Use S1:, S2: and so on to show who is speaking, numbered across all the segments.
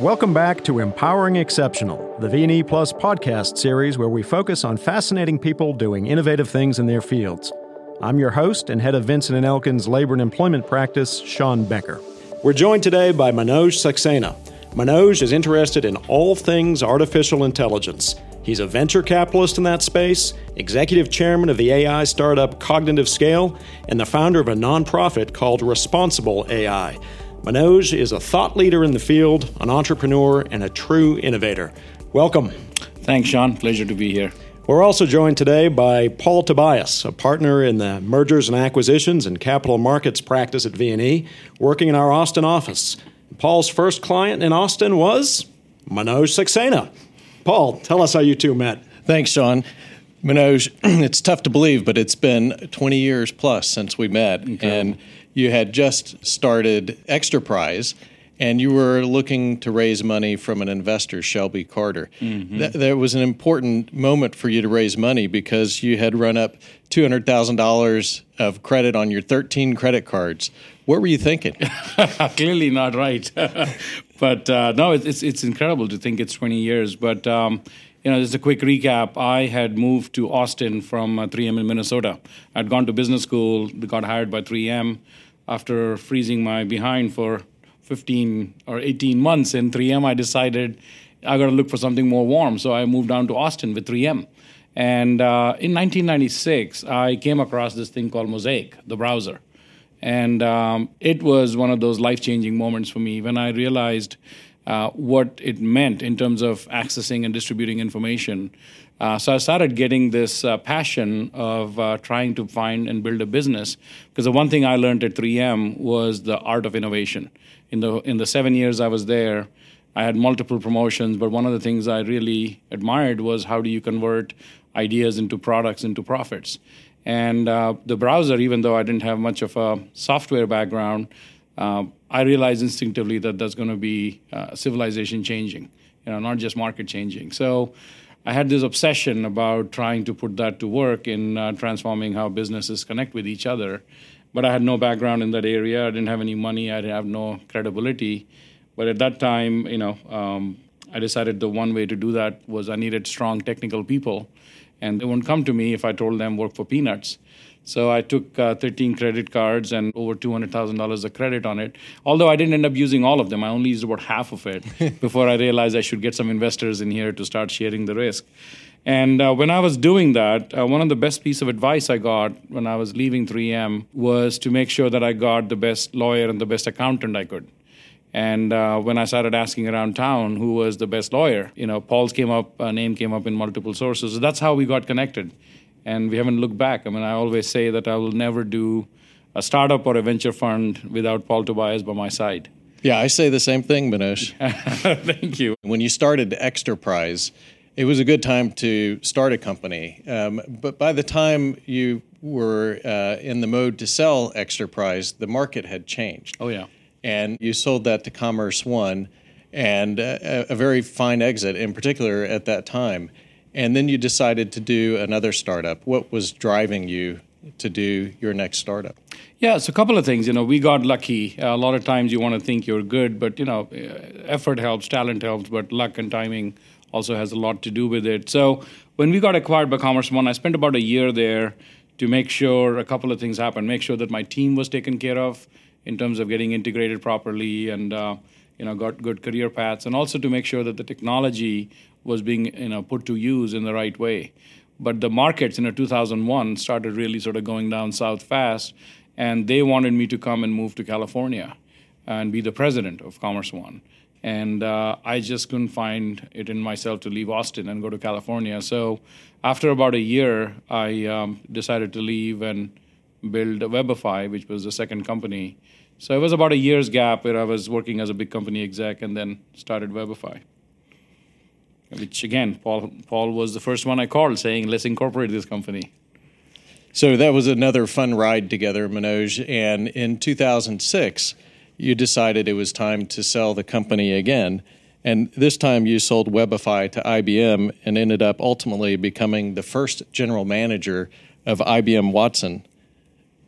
S1: Welcome back to Empowering Exceptional, the V&E Plus podcast series where we focus on fascinating people doing innovative things in their fields. I'm your host and head of Vinson & Elkins Labor and Employment Practice, Sean Becker. We're joined today by Manoj Saxena. Manoj is interested in all things artificial intelligence. He's a venture capitalist in that space, executive chairman of the AI startup Cognitive Scale, and the founder of a nonprofit called Responsible AI. Manoj is a thought leader in the field, an entrepreneur, and a true innovator. Welcome.
S2: Thanks, Sean. Pleasure to be here.
S1: We're also joined today by Paul Tobias, a partner in the mergers and acquisitions and capital markets practice at V&E, working in our Austin office. Paul's first client in Austin was Manoj Saxena. Paul, tell us how you two met.
S3: Thanks, Sean. Manoj, it's tough to believe, but it's been 20 years plus since we met. Okay. And you had just started Exterprise and you were looking to raise money from an investor, Shelby Carter. Mm-hmm. Th- that was an important moment for you to raise money because you had run up $200,000 of credit on your 13 credit cards. What were you thinking?
S2: Clearly not right. but uh, no, it's, it's incredible to think it's 20 years. But um, you know, just a quick recap. I had moved to Austin from uh, 3M in Minnesota. I'd gone to business school, got hired by 3M after freezing my behind for 15 or 18 months in 3M, I decided I got to look for something more warm. So I moved down to Austin with 3M. And uh, in 1996, I came across this thing called Mosaic, the browser. And um, it was one of those life changing moments for me when I realized uh, what it meant in terms of accessing and distributing information uh, so I started getting this uh, passion of uh, trying to find and build a business because the one thing I learned at 3M was the art of innovation. In the in the seven years I was there, I had multiple promotions, but one of the things I really admired was how do you convert ideas into products into profits. And uh, the browser, even though I didn't have much of a software background, uh, I realized instinctively that that's going to be uh, civilization changing, you know, not just market changing. So I had this obsession about trying to put that to work in uh, transforming how businesses connect with each other. But I had no background in that area. I didn't have any money. I didn't have no credibility. But at that time, you know, um, I decided the one way to do that was I needed strong technical people, and they wouldn't come to me if I told them work for peanuts. So I took uh, 13 credit cards and over $200,000 of credit on it. Although I didn't end up using all of them, I only used about half of it before I realized I should get some investors in here to start sharing the risk. And uh, when I was doing that, uh, one of the best piece of advice I got when I was leaving 3M was to make sure that I got the best lawyer and the best accountant I could. And uh, when I started asking around town who was the best lawyer, you know, Paul's came up, uh, name came up in multiple sources. So that's how we got connected and we haven't looked back. I mean, I always say that I will never do a startup or a venture fund without Paul Tobias by my side.
S3: Yeah, I say the same thing, Manoj.
S2: Thank you.
S3: When you started Exterprise, it was a good time to start a company. Um, but by the time you were uh, in the mode to sell Exterprise, the market had changed.
S2: Oh, yeah.
S3: And you sold that to Commerce One, and uh, a very fine exit in particular at that time and then you decided to do another startup. What was driving you to do your next startup?
S2: Yeah, so a couple of things. You know, we got lucky. Uh, a lot of times you want to think you're good, but you know, uh, effort helps, talent helps, but luck and timing also has a lot to do with it. So when we got acquired by Commerce One, I spent about a year there to make sure a couple of things happened. Make sure that my team was taken care of in terms of getting integrated properly and uh, you know got good career paths, and also to make sure that the technology was being you know put to use in the right way. But the markets in you know, 2001 started really sort of going down south fast, and they wanted me to come and move to California and be the president of Commerce One. And uh, I just couldn't find it in myself to leave Austin and go to California. So after about a year, I um, decided to leave and build Webify, which was the second company. So it was about a year's gap where I was working as a big company exec and then started Webify which again, Paul Paul was the first one I called saying, "Let's incorporate this company."
S3: So that was another fun ride together, Manoj. And in 2006, you decided it was time to sell the company again. And this time you sold Webify to IBM and ended up ultimately becoming the first general manager of IBM Watson.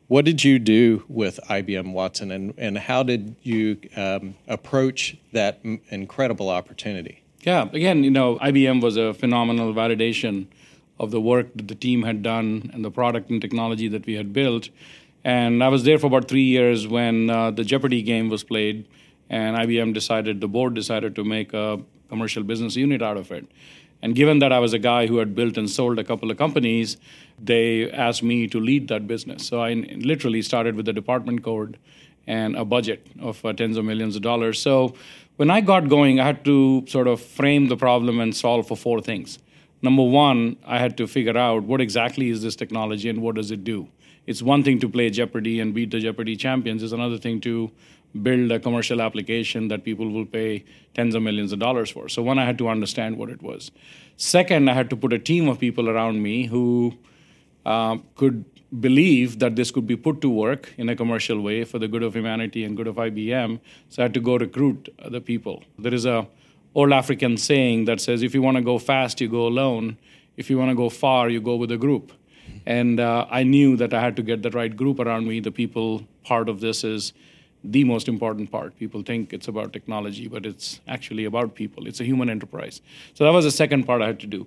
S3: What did you do with IBM Watson, and, and how did you um, approach that m- incredible opportunity?
S2: Yeah, again, you know, IBM was a phenomenal validation of the work that the team had done and the product and technology that we had built. And I was there for about three years when uh, the Jeopardy game was played, and IBM decided, the board decided to make a commercial business unit out of it. And given that I was a guy who had built and sold a couple of companies, they asked me to lead that business. So I literally started with a department code and a budget of uh, tens of millions of dollars. So when I got going, I had to sort of frame the problem and solve for four things. Number one, I had to figure out what exactly is this technology and what does it do. It's one thing to play Jeopardy and beat the Jeopardy champions. It's another thing to build a commercial application that people will pay tens of millions of dollars for. So one, I had to understand what it was. Second, I had to put a team of people around me who uh, could believe that this could be put to work in a commercial way for the good of humanity and good of IBM. So I had to go recruit the people. There is a old African saying that says, if you want to go fast, you go alone. If you want to go far, you go with a group. And uh, I knew that I had to get the right group around me. The people part of this is the most important part. People think it's about technology, but it's actually about people. It's a human enterprise. So that was the second part I had to do.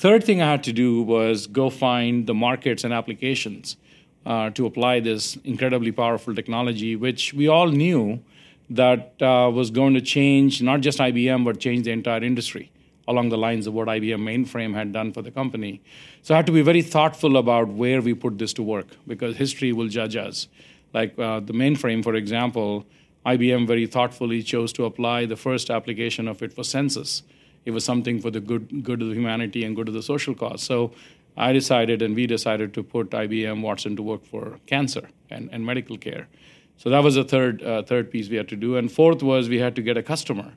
S2: Third thing I had to do was go find the markets and applications uh, to apply this incredibly powerful technology, which we all knew that uh, was going to change not just IBM, but change the entire industry along the lines of what IBM mainframe had done for the company. So I had to be very thoughtful about where we put this to work because history will judge us. Like uh, the mainframe, for example, IBM very thoughtfully chose to apply the first application of it for census. It was something for the good, good of the humanity and good of the social cause. So I decided and we decided to put IBM Watson to work for cancer and, and medical care. So that was the third, uh, third piece we had to do. And fourth was we had to get a customer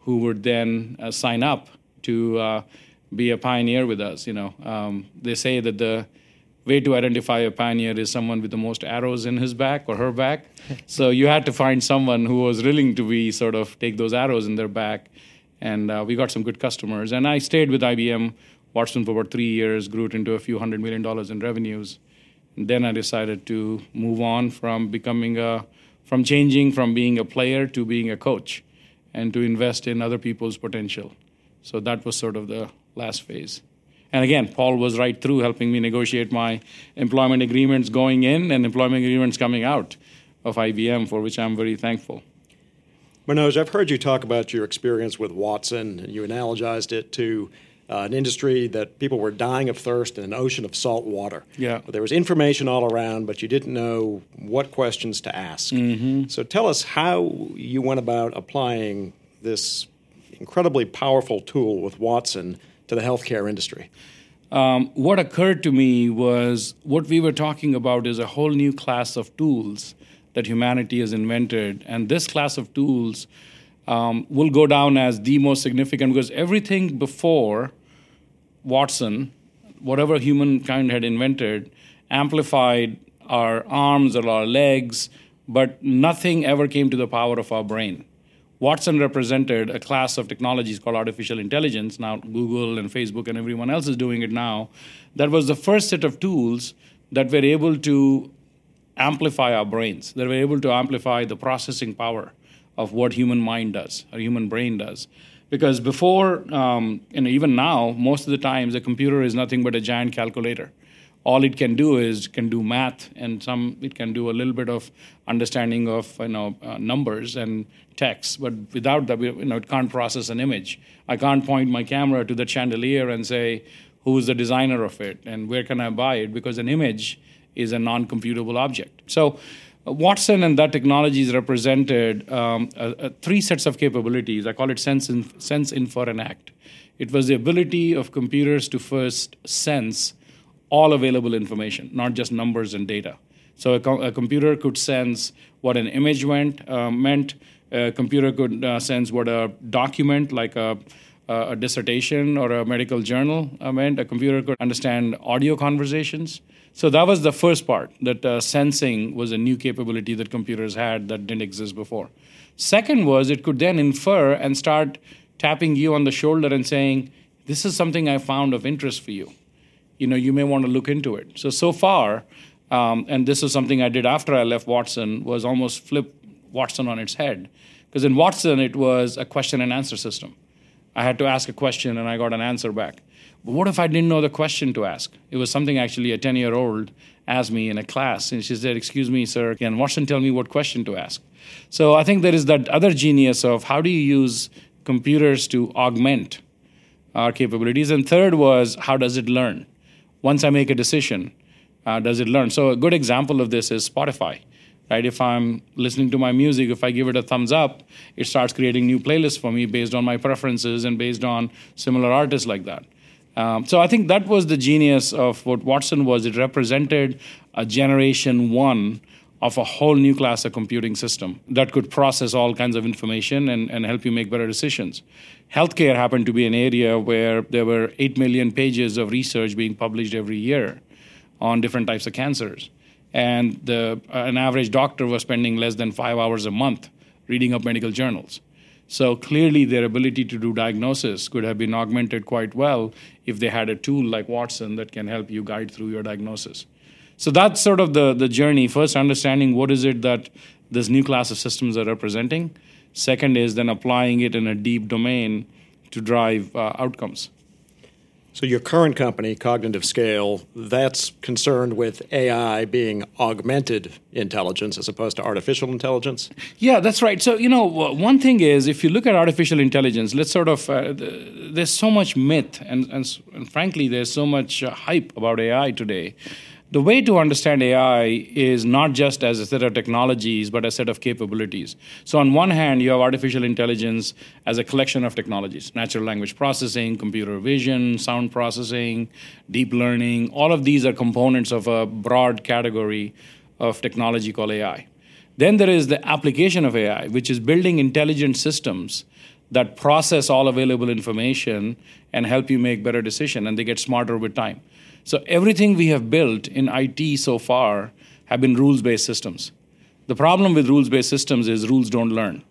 S2: who would then uh, sign up to uh, be a pioneer with us. You know, um, they say that the way to identify a pioneer is someone with the most arrows in his back or her back. so you had to find someone who was willing to be sort of take those arrows in their back. And uh, we got some good customers. And I stayed with IBM Watson for about three years, grew it into a few hundred million dollars in revenues. And then I decided to move on from becoming a, from changing from being a player to being a coach and to invest in other people's potential. So that was sort of the last phase. And again, Paul was right through helping me negotiate my employment agreements going in and employment agreements coming out of IBM, for which I'm very thankful.
S1: Manoj, I've heard you talk about your experience with Watson, and you analogized it to uh, an industry that people were dying of thirst in an ocean of salt water.
S2: Yeah.
S1: There was information all around, but you didn't know what questions to ask.
S2: Mm-hmm.
S1: So tell us how you went about applying this incredibly powerful tool with Watson to the healthcare industry?
S2: Um, what occurred to me was what we were talking about is a whole new class of tools that humanity has invented. And this class of tools um, will go down as the most significant because everything before Watson, whatever humankind had invented, amplified our arms or our legs, but nothing ever came to the power of our brain. Watson represented a class of technologies called artificial intelligence. Now, Google and Facebook and everyone else is doing it now. That was the first set of tools that were able to amplify our brains, that we're able to amplify the processing power of what human mind does, or human brain does. Because before, um, and even now, most of the times, a computer is nothing but a giant calculator. All it can do is can do math and some it can do a little bit of understanding of you know uh, numbers and text. But without that you know it can't process an image. I can't point my camera to the chandelier and say who's the designer of it and where can i buy it? Because an image is a non-computable object so uh, Watson and that technology technologies represented um, three sets of capabilities. I call it sense, in, sense, infer, and act. It was the ability of computers to first sense all available information, not just numbers and data. So a, a computer could sense what an image went, uh, meant. A computer could uh, sense what a document, like a, a dissertation or a medical journal, uh, meant. A computer could understand audio conversations. So that was the first part. That uh, sensing was a new capability that computers had that didn't exist before. Second was it could then infer and start tapping you on the shoulder and saying, "This is something I found of interest for you." you know you may want to look into it. So so far, um, and this is something I did after I left Watson, was almost flip Watson on its head. Because in Watson, it was a question and answer system. I had to ask a question and I got an answer back. But what if I didn't know the question to ask? It was something actually a 10 year old asked me in a class. And she said, Excuse me, sir, can Watson tell me what question to ask? So I think there is that other genius of how do you use computers to augment our capabilities. And third was how does it learn? Once I make a decision, uh, does it learn? So a good example of this is Spotify. Right, if I'm listening to my music, if I give it a thumbs up, it starts creating new playlists for me based on my preferences and based on similar artists like that. Um, so I think that was the genius of what Watson was. It represented a generation one of a whole new class of computing system that could process all kinds of information and, and help you make better decisions. Healthcare happened to be an area where there were 8 million pages of research being published every year on different types of cancers. And the, uh, an average doctor was spending less than five hours a month reading up medical journals. So clearly, their ability to do diagnosis could have been augmented quite well if they had a tool like Watson that can help you guide through your diagnosis. So that's sort of the, the journey. First, understanding what is it that this new class of systems are representing. Second is then applying it in a deep domain to drive uh, outcomes.
S1: So your current company, Cognitive Scale, that's concerned with AI being augmented intelligence as opposed to artificial intelligence?
S2: Yeah, that's right. So, you know, one thing is if you look at artificial intelligence, let's sort of, uh, there's so much myth and, and, and, frankly, there's so much uh, hype about AI today the way to understand AI is not just as a set of technologies, but a set of capabilities. So, on one hand, you have artificial intelligence as a collection of technologies natural language processing, computer vision, sound processing, deep learning. All of these are components of a broad category of technology called AI. Then there is the application of AI, which is building intelligent systems that process all available information and help you make better decisions, and they get smarter with time. So everything we have built in IT so far have been rules-based systems. The problem with rules-based systems is rules don't learn.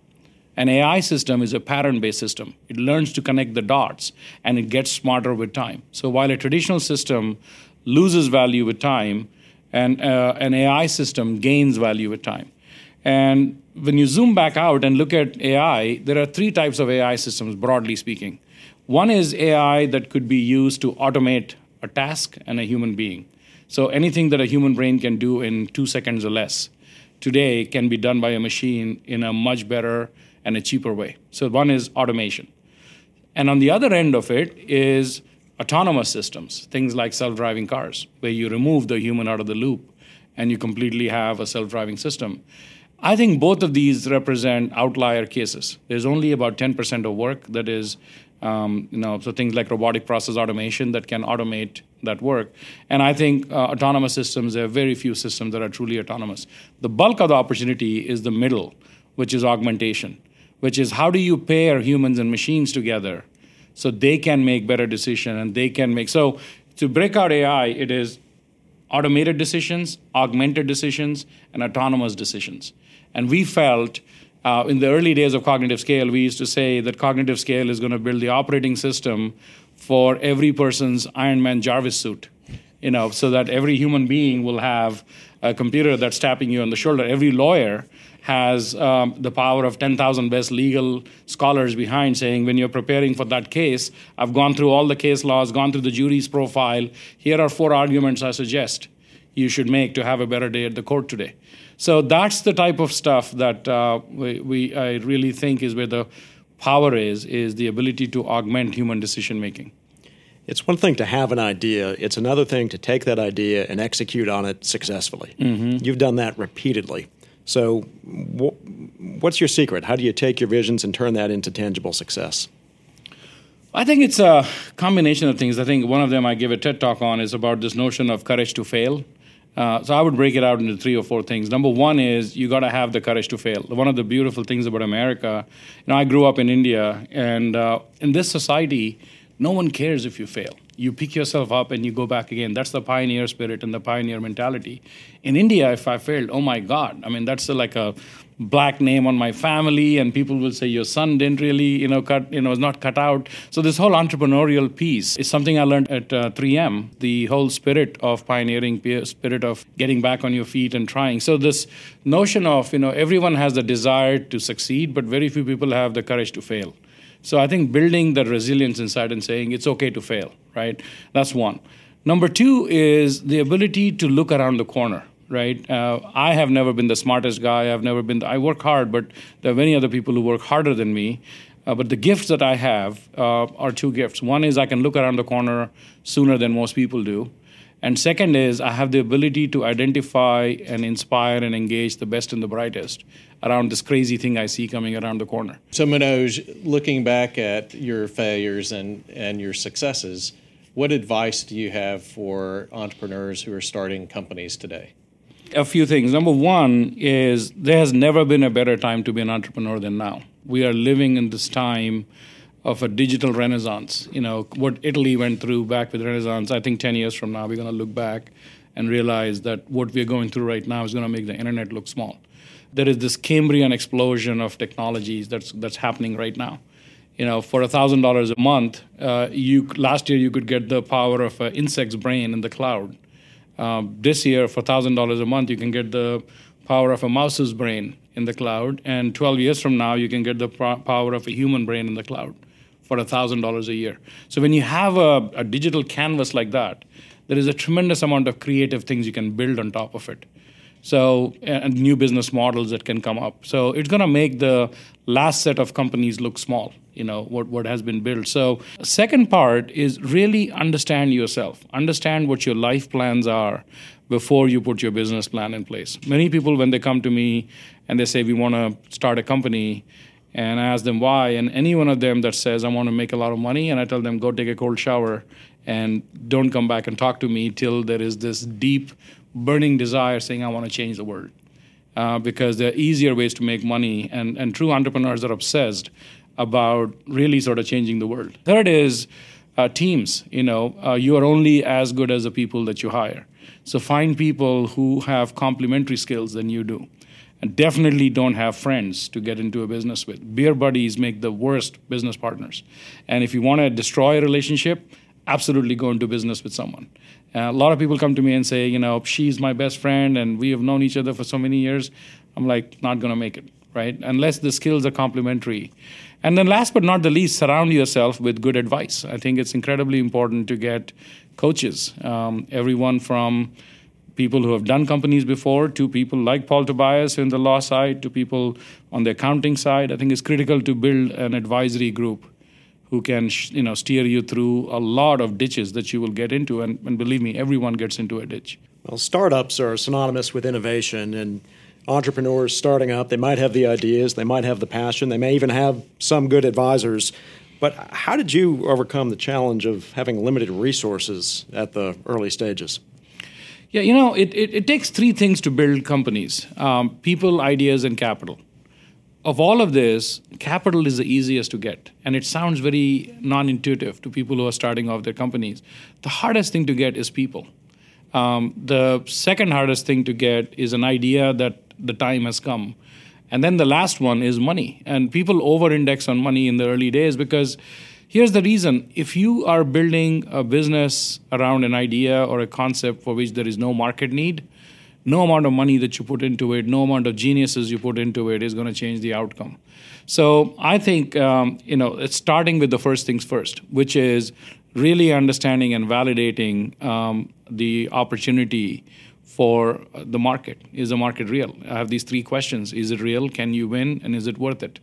S2: An AI system is a pattern-based system. It learns to connect the dots and it gets smarter with time. So while a traditional system loses value with time, and uh, an AI system gains value with time. And when you zoom back out and look at AI, there are three types of AI systems, broadly speaking. One is AI that could be used to automate a task and a human being. So anything that a human brain can do in two seconds or less today can be done by a machine in a much better and a cheaper way. So one is automation. And on the other end of it is autonomous systems, things like self driving cars, where you remove the human out of the loop and you completely have a self driving system. I think both of these represent outlier cases. There's only about 10% of work that is um, you know, so things like robotic process automation that can automate that work. And I think uh, autonomous systems, there are very few systems that are truly autonomous. The bulk of the opportunity is the middle, which is augmentation, which is how do you pair humans and machines together so they can make better decisions and they can make. So to break out AI, it is automated decisions, augmented decisions, and autonomous decisions. And we felt uh, in the early days of cognitive scale, we used to say that cognitive scale is going to build the operating system for every person's Iron Man Jarvis suit, you know, so that every human being will have a computer that's tapping you on the shoulder. Every lawyer has um, the power of 10,000 best legal scholars behind saying, when you're preparing for that case, I've gone through all the case laws, gone through the jury's profile. Here are four arguments I suggest you should make to have a better day at the court today. So that's the type of stuff that uh, we, we, I really think is where the power is, is the ability to augment human decision making.
S1: It's one thing to have an idea, it's another thing to take that idea and execute on it successfully. Mm-hmm. You've done that repeatedly. So, wh- what's your secret? How do you take your visions and turn that into tangible success?
S2: I think it's a combination of things. I think one of them I give a TED talk on is about this notion of courage to fail. Uh, so I would break it out into three or four things. Number one is you got to have the courage to fail. One of the beautiful things about America, you know, I grew up in India, and uh, in this society, no one cares if you fail. You pick yourself up and you go back again. That's the pioneer spirit and the pioneer mentality. In India, if I failed, oh my God, I mean, that's like a black name on my family, and people will say your son didn't really, you know, cut, you know, was not cut out. So this whole entrepreneurial piece is something I learned at uh, 3M. The whole spirit of pioneering, spirit of getting back on your feet and trying. So this notion of, you know, everyone has the desire to succeed, but very few people have the courage to fail. So I think building the resilience inside and saying it's okay to fail, right? That's one. Number two is the ability to look around the corner, right? Uh, I have never been the smartest guy. I've never been. The, I work hard, but there are many other people who work harder than me. Uh, but the gifts that I have uh, are two gifts. One is I can look around the corner sooner than most people do. And second is I have the ability to identify and inspire and engage the best and the brightest around this crazy thing I see coming around the corner.
S3: So, Manoj, looking back at your failures and, and your successes, what advice do you have for entrepreneurs who are starting companies today?
S2: A few things. Number one is there has never been a better time to be an entrepreneur than now. We are living in this time of a digital renaissance. You know, what Italy went through back with Renaissance, I think 10 years from now, we're going to look back and realize that what we're going through right now is going to make the internet look small. There is this Cambrian explosion of technologies that's, that's happening right now. You know, for thousand dollars a month, uh, you last year you could get the power of an insect's brain in the cloud. Um, this year, for thousand dollars a month, you can get the power of a mouse's brain in the cloud, and 12 years from now, you can get the power of a human brain in the cloud for $1,000 a year. So when you have a, a digital canvas like that, there is a tremendous amount of creative things you can build on top of it. So, and new business models that can come up. So, it's going to make the last set of companies look small, you know, what, what has been built. So, second part is really understand yourself, understand what your life plans are before you put your business plan in place. Many people, when they come to me and they say, we want to start a company, and I ask them why. And any one of them that says, I want to make a lot of money, and I tell them, go take a cold shower and don't come back and talk to me till there is this deep, burning desire saying, I want to change the world. Uh, because there are easier ways to make money, and, and true entrepreneurs are obsessed about really sort of changing the world. Third is uh, teams. You know, uh, you are only as good as the people that you hire. So find people who have complementary skills than you do and definitely don't have friends to get into a business with. Beer buddies make the worst business partners. And if you want to destroy a relationship, absolutely go into business with someone. Uh, a lot of people come to me and say, you know, she's my best friend and we have known each other for so many years. I'm like, not going to make it, right? Unless the skills are complementary. And then last but not the least, surround yourself with good advice. I think it's incredibly important to get coaches, um, everyone from people who have done companies before to people like Paul Tobias in the law side to people on the accounting side. I think it's critical to build an advisory group who can you know steer you through a lot of ditches that you will get into. And, and believe me everyone gets into a ditch.
S1: Well startups are synonymous with innovation and entrepreneurs starting up they might have the ideas they might have the passion they may even have some good advisors. But how did you overcome the challenge of having limited resources at the early stages
S2: yeah, you know, it, it, it takes three things to build companies um, people, ideas, and capital. Of all of this, capital is the easiest to get. And it sounds very non intuitive to people who are starting off their companies. The hardest thing to get is people. Um, the second hardest thing to get is an idea that the time has come. And then the last one is money. And people over index on money in the early days because Here's the reason if you are building a business around an idea or a concept for which there is no market need, no amount of money that you put into it, no amount of geniuses you put into it is going to change the outcome. So I think um, you know it's starting with the first things first, which is really understanding and validating um, the opportunity for the market. Is the market real? I have these three questions: Is it real? Can you win? And is it worth it?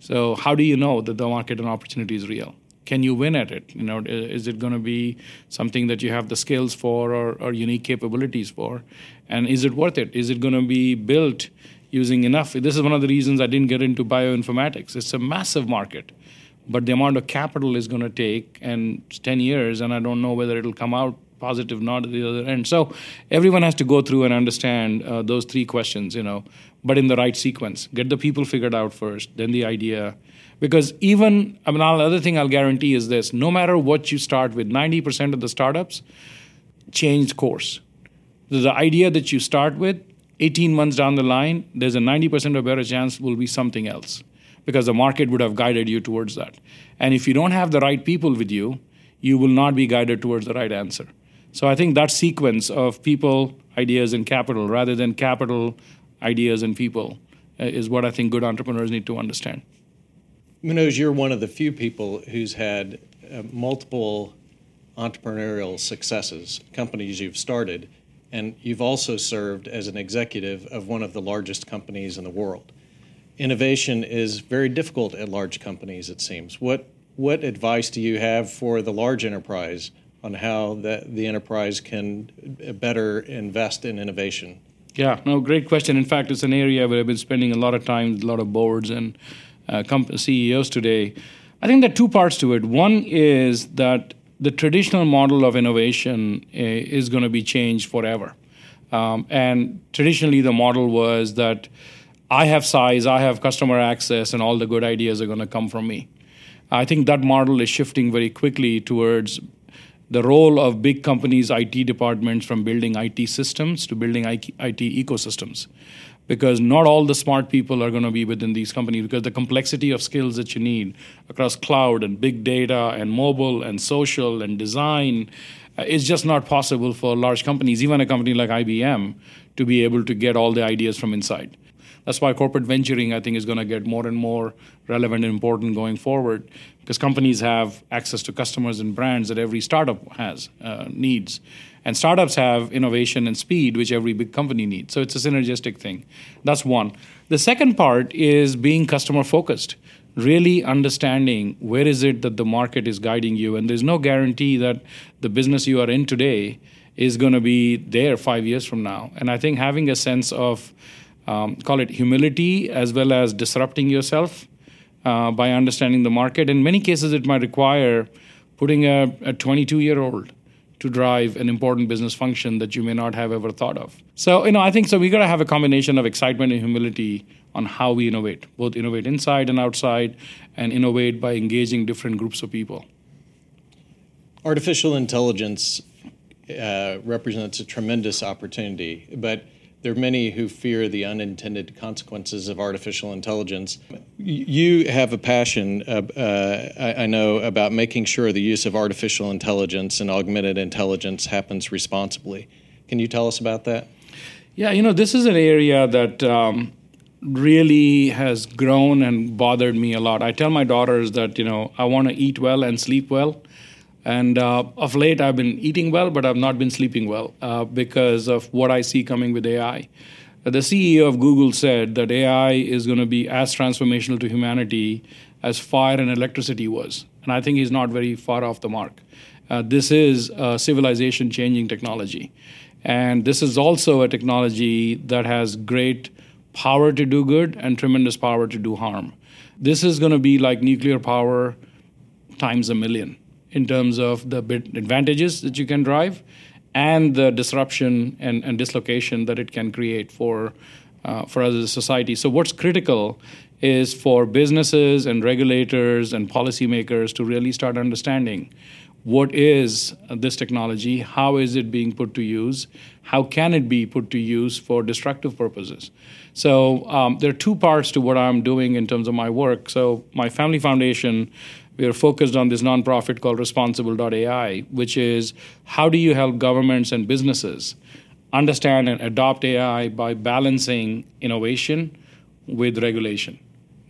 S2: So how do you know that the market and opportunity is real? Can you win at it? You know, is it going to be something that you have the skills for or, or unique capabilities for? And is it worth it? Is it going to be built using enough? This is one of the reasons I didn't get into bioinformatics. It's a massive market, but the amount of capital is going to take and 10 years, and I don't know whether it'll come out positive or not at the other end so everyone has to go through and understand uh, those three questions you know but in the right sequence get the people figured out first then the idea Because even, I mean, the other thing I'll guarantee is this no matter what you start with, 90% of the startups change course. The idea that you start with, 18 months down the line, there's a 90% or better chance will be something else because the market would have guided you towards that. And if you don't have the right people with you, you will not be guided towards the right answer. So I think that sequence of people, ideas, and capital rather than capital, ideas, and people uh, is what I think good entrepreneurs need to understand.
S3: Manoj, you're one of the few people who's had uh, multiple entrepreneurial successes, companies you've started, and you've also served as an executive of one of the largest companies in the world. Innovation is very difficult at large companies, it seems. What, what advice do you have for the large enterprise on how the, the enterprise can better invest in innovation?
S2: Yeah, no, great question. In fact, it's an area where I've been spending a lot of time with a lot of boards and uh, CEOs today. I think there are two parts to it. One is that the traditional model of innovation uh, is going to be changed forever. Um, and traditionally, the model was that I have size, I have customer access, and all the good ideas are going to come from me. I think that model is shifting very quickly towards the role of big companies' IT departments from building IT systems to building IT ecosystems. Because not all the smart people are going to be within these companies, because the complexity of skills that you need across cloud and big data and mobile and social and design uh, is just not possible for large companies, even a company like IBM, to be able to get all the ideas from inside. That's why corporate venturing, I think, is going to get more and more relevant and important going forward because companies have access to customers and brands that every startup has uh, needs. And startups have innovation and speed, which every big company needs. So it's a synergistic thing. That's one. The second part is being customer focused, really understanding where is it that the market is guiding you. And there's no guarantee that the business you are in today is going to be there five years from now. And I think having a sense of um, call it humility as well as disrupting yourself uh, by understanding the market. In many cases, it might require putting a 22 year old to drive an important business function that you may not have ever thought of. So, you know, I think so we got to have a combination of excitement and humility on how we innovate, both innovate inside and outside, and innovate by engaging different groups of people.
S3: Artificial intelligence uh, represents a tremendous opportunity, but there are many who fear the unintended consequences of artificial intelligence. You have a passion, uh, uh, I, I, know, about making sure the use of artificial intelligence and augmented intelligence happens responsibly. Can you tell us about that?
S2: Yeah, you know, this is an area that um, really has grown and bothered me a lot. I tell my daughters that, you know, I want to eat well and sleep well. And uh, of late, I've been eating well, but I've not been sleeping well uh, because of what I see coming with AI. The CEO of Google said that AI is going to be as transformational to humanity as fire and electricity was. And I think he's not very far off the mark. Uh, this is a civilization changing technology. And this is also a technology that has great power to do good and tremendous power to do harm. This is going to be like nuclear power times a million in terms of the advantages that you can drive and the disruption and, and dislocation that it can create for, uh, for us as a society. So, what's critical is for businesses and regulators and policymakers to really start understanding what is this technology, how is it being put to use, how can it be put to use for destructive purposes. So, um, there are two parts to what I'm doing in terms of my work. So, my family foundation we are focused on this nonprofit called responsible.ai, which is how do you help governments and businesses understand and adopt AI by balancing innovation with regulation,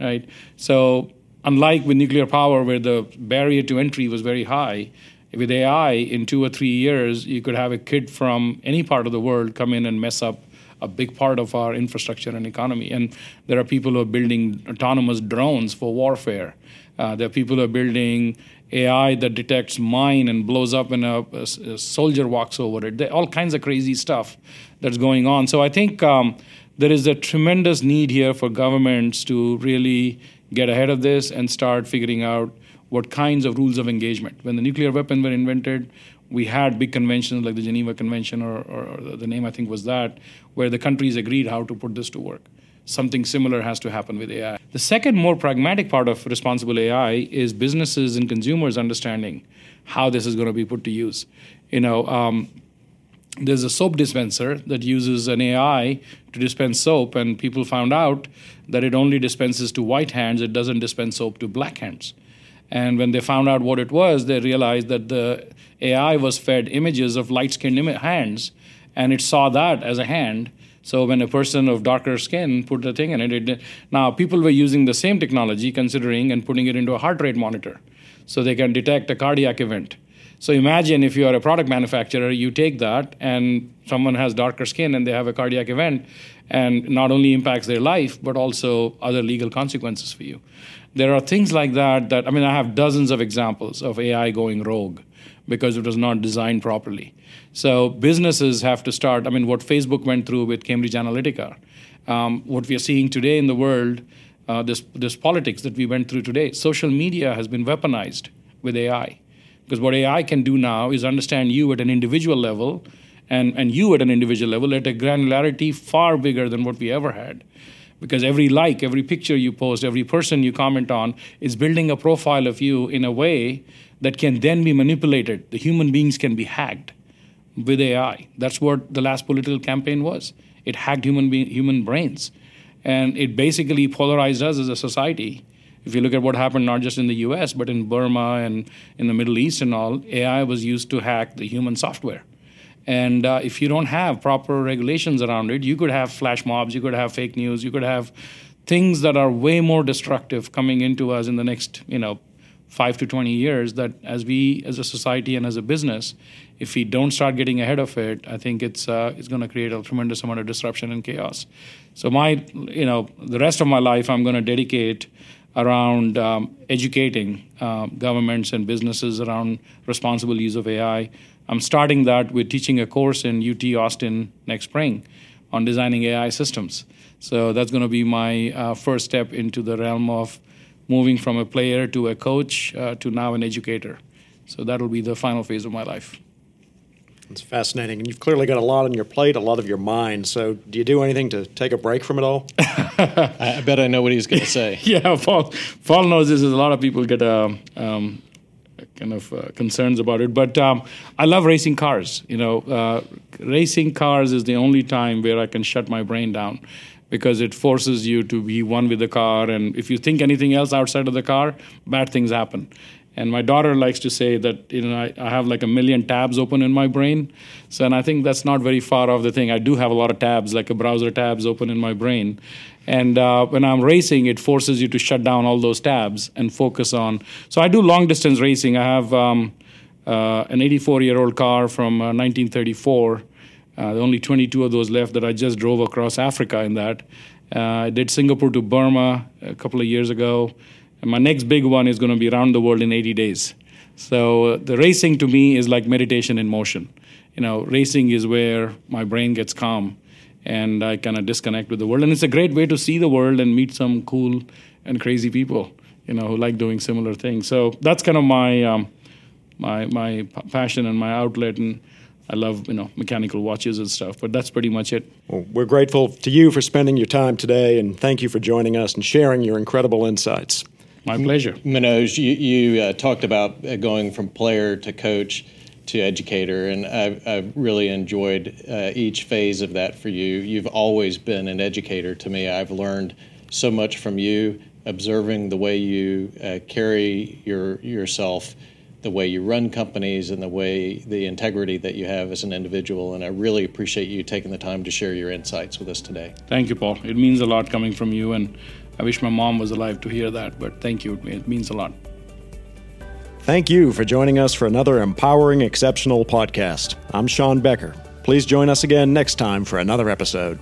S2: right? So, unlike with nuclear power, where the barrier to entry was very high, with AI, in two or three years, you could have a kid from any part of the world come in and mess up a big part of our infrastructure and economy. And there are people who are building autonomous drones for warfare. Uh, there are people who are building AI that detects mine and blows up when a, a, a soldier walks over it. There, all kinds of crazy stuff that's going on. So I think um, there is a tremendous need here for governments to really get ahead of this and start figuring out what kinds of rules of engagement. When the nuclear weapons were invented, we had big conventions like the Geneva Convention, or, or, or the name I think was that, where the countries agreed how to put this to work. Something similar has to happen with AI. The second, more pragmatic part of responsible AI is businesses and consumers understanding how this is going to be put to use. You know, um, there's a soap dispenser that uses an AI to dispense soap, and people found out that it only dispenses to white hands, it doesn't dispense soap to black hands. And when they found out what it was, they realized that the AI was fed images of light skinned hands, and it saw that as a hand. So when a person of darker skin put the thing in it, it now people were using the same technology, considering and putting it into a heart rate monitor, so they can detect a cardiac event. So imagine if you are a product manufacturer, you take that and someone has darker skin and they have a cardiac event, and not only impacts their life, but also other legal consequences for you. There are things like that that, I mean, I have dozens of examples of AI going rogue because it was not designed properly. So businesses have to start, I mean, what Facebook went through with Cambridge Analytica, um, what we are seeing today in the world, uh, this, this politics that we went through today, social media has been weaponized with AI. Because what AI can do now is understand you at an individual level and, and you at an individual level at a granularity far bigger than what we ever had. Because every like, every picture you post, every person you comment on is building a profile of you in a way that can then be manipulated. The human beings can be hacked with AI. That's what the last political campaign was. It hacked human be- human brains, and it basically polarized us as a society. If you look at what happened not just in the U.S. but in Burma and in the Middle East and all, AI was used to hack the human software. And uh, if you don't have proper regulations around it, you could have flash mobs, you could have fake news, you could have things that are way more destructive coming into us in the next, you know, five to 20 years that as we as a society and as a business if we don't start getting ahead of it i think it's uh, it's going to create a tremendous amount of disruption and chaos. So my you know the rest of my life i'm going to dedicate around um, educating uh, governments and businesses around responsible use of ai i'm starting that with teaching a course in ut austin next spring on designing ai systems. So that's going to be my uh, first step into the realm of moving from a player to a coach uh, to now an educator. So that'll be the final phase of my life.
S1: It's fascinating. And you've clearly got a lot on your plate, a lot of your mind. So, do you do anything to take a break from it all?
S3: I bet I know what he's going to say.
S2: yeah, Paul, Paul knows this. Is a lot of people get uh, um, kind of uh, concerns about it. But um, I love racing cars. You know, uh, racing cars is the only time where I can shut my brain down because it forces you to be one with the car. And if you think anything else outside of the car, bad things happen. And my daughter likes to say that you know I, I, have like a million tabs open in my brain. So and I think that's not very far off the thing. I do have a lot of tabs, like a browser tabs open in my brain. And uh, when I'm racing, it forces you to shut down all those tabs and focus on. So I do long distance racing. I have um, uh, an 84 year old car from uh, 1934 uh, the only 22 of those left that I just drove across Africa in that. Uh, I did Singapore to Burma a couple of years ago. And my next big one is going to be around the world in 80 days. So uh, the racing to me is like meditation in motion. You know, racing is where my brain gets calm and I kind of disconnect with the world. And it's a great way to see the world and meet some cool and crazy people, you know, who like doing similar things. So that's kind of my um, my my passion and my outlet. And I love you know mechanical watches and stuff, but that's pretty much it.
S1: Well, we're grateful to you for spending your time today, and thank you for joining us and sharing your incredible insights.
S2: My pleasure.
S3: Manoj, you, you uh, talked about uh, going from player to coach to educator, and I've, I've really enjoyed uh, each phase of that for you. You've always been an educator to me. I've learned so much from you, observing the way you uh, carry your yourself the way you run companies and the way the integrity that you have as an individual. And I really appreciate you taking the time to share your insights with us today.
S2: Thank you, Paul. It means a lot coming from you, and I wish my mom was alive to hear that, but thank you. It means a lot.
S1: Thank you for joining us for another empowering, exceptional podcast. I'm Sean Becker. Please join us again next time for another episode.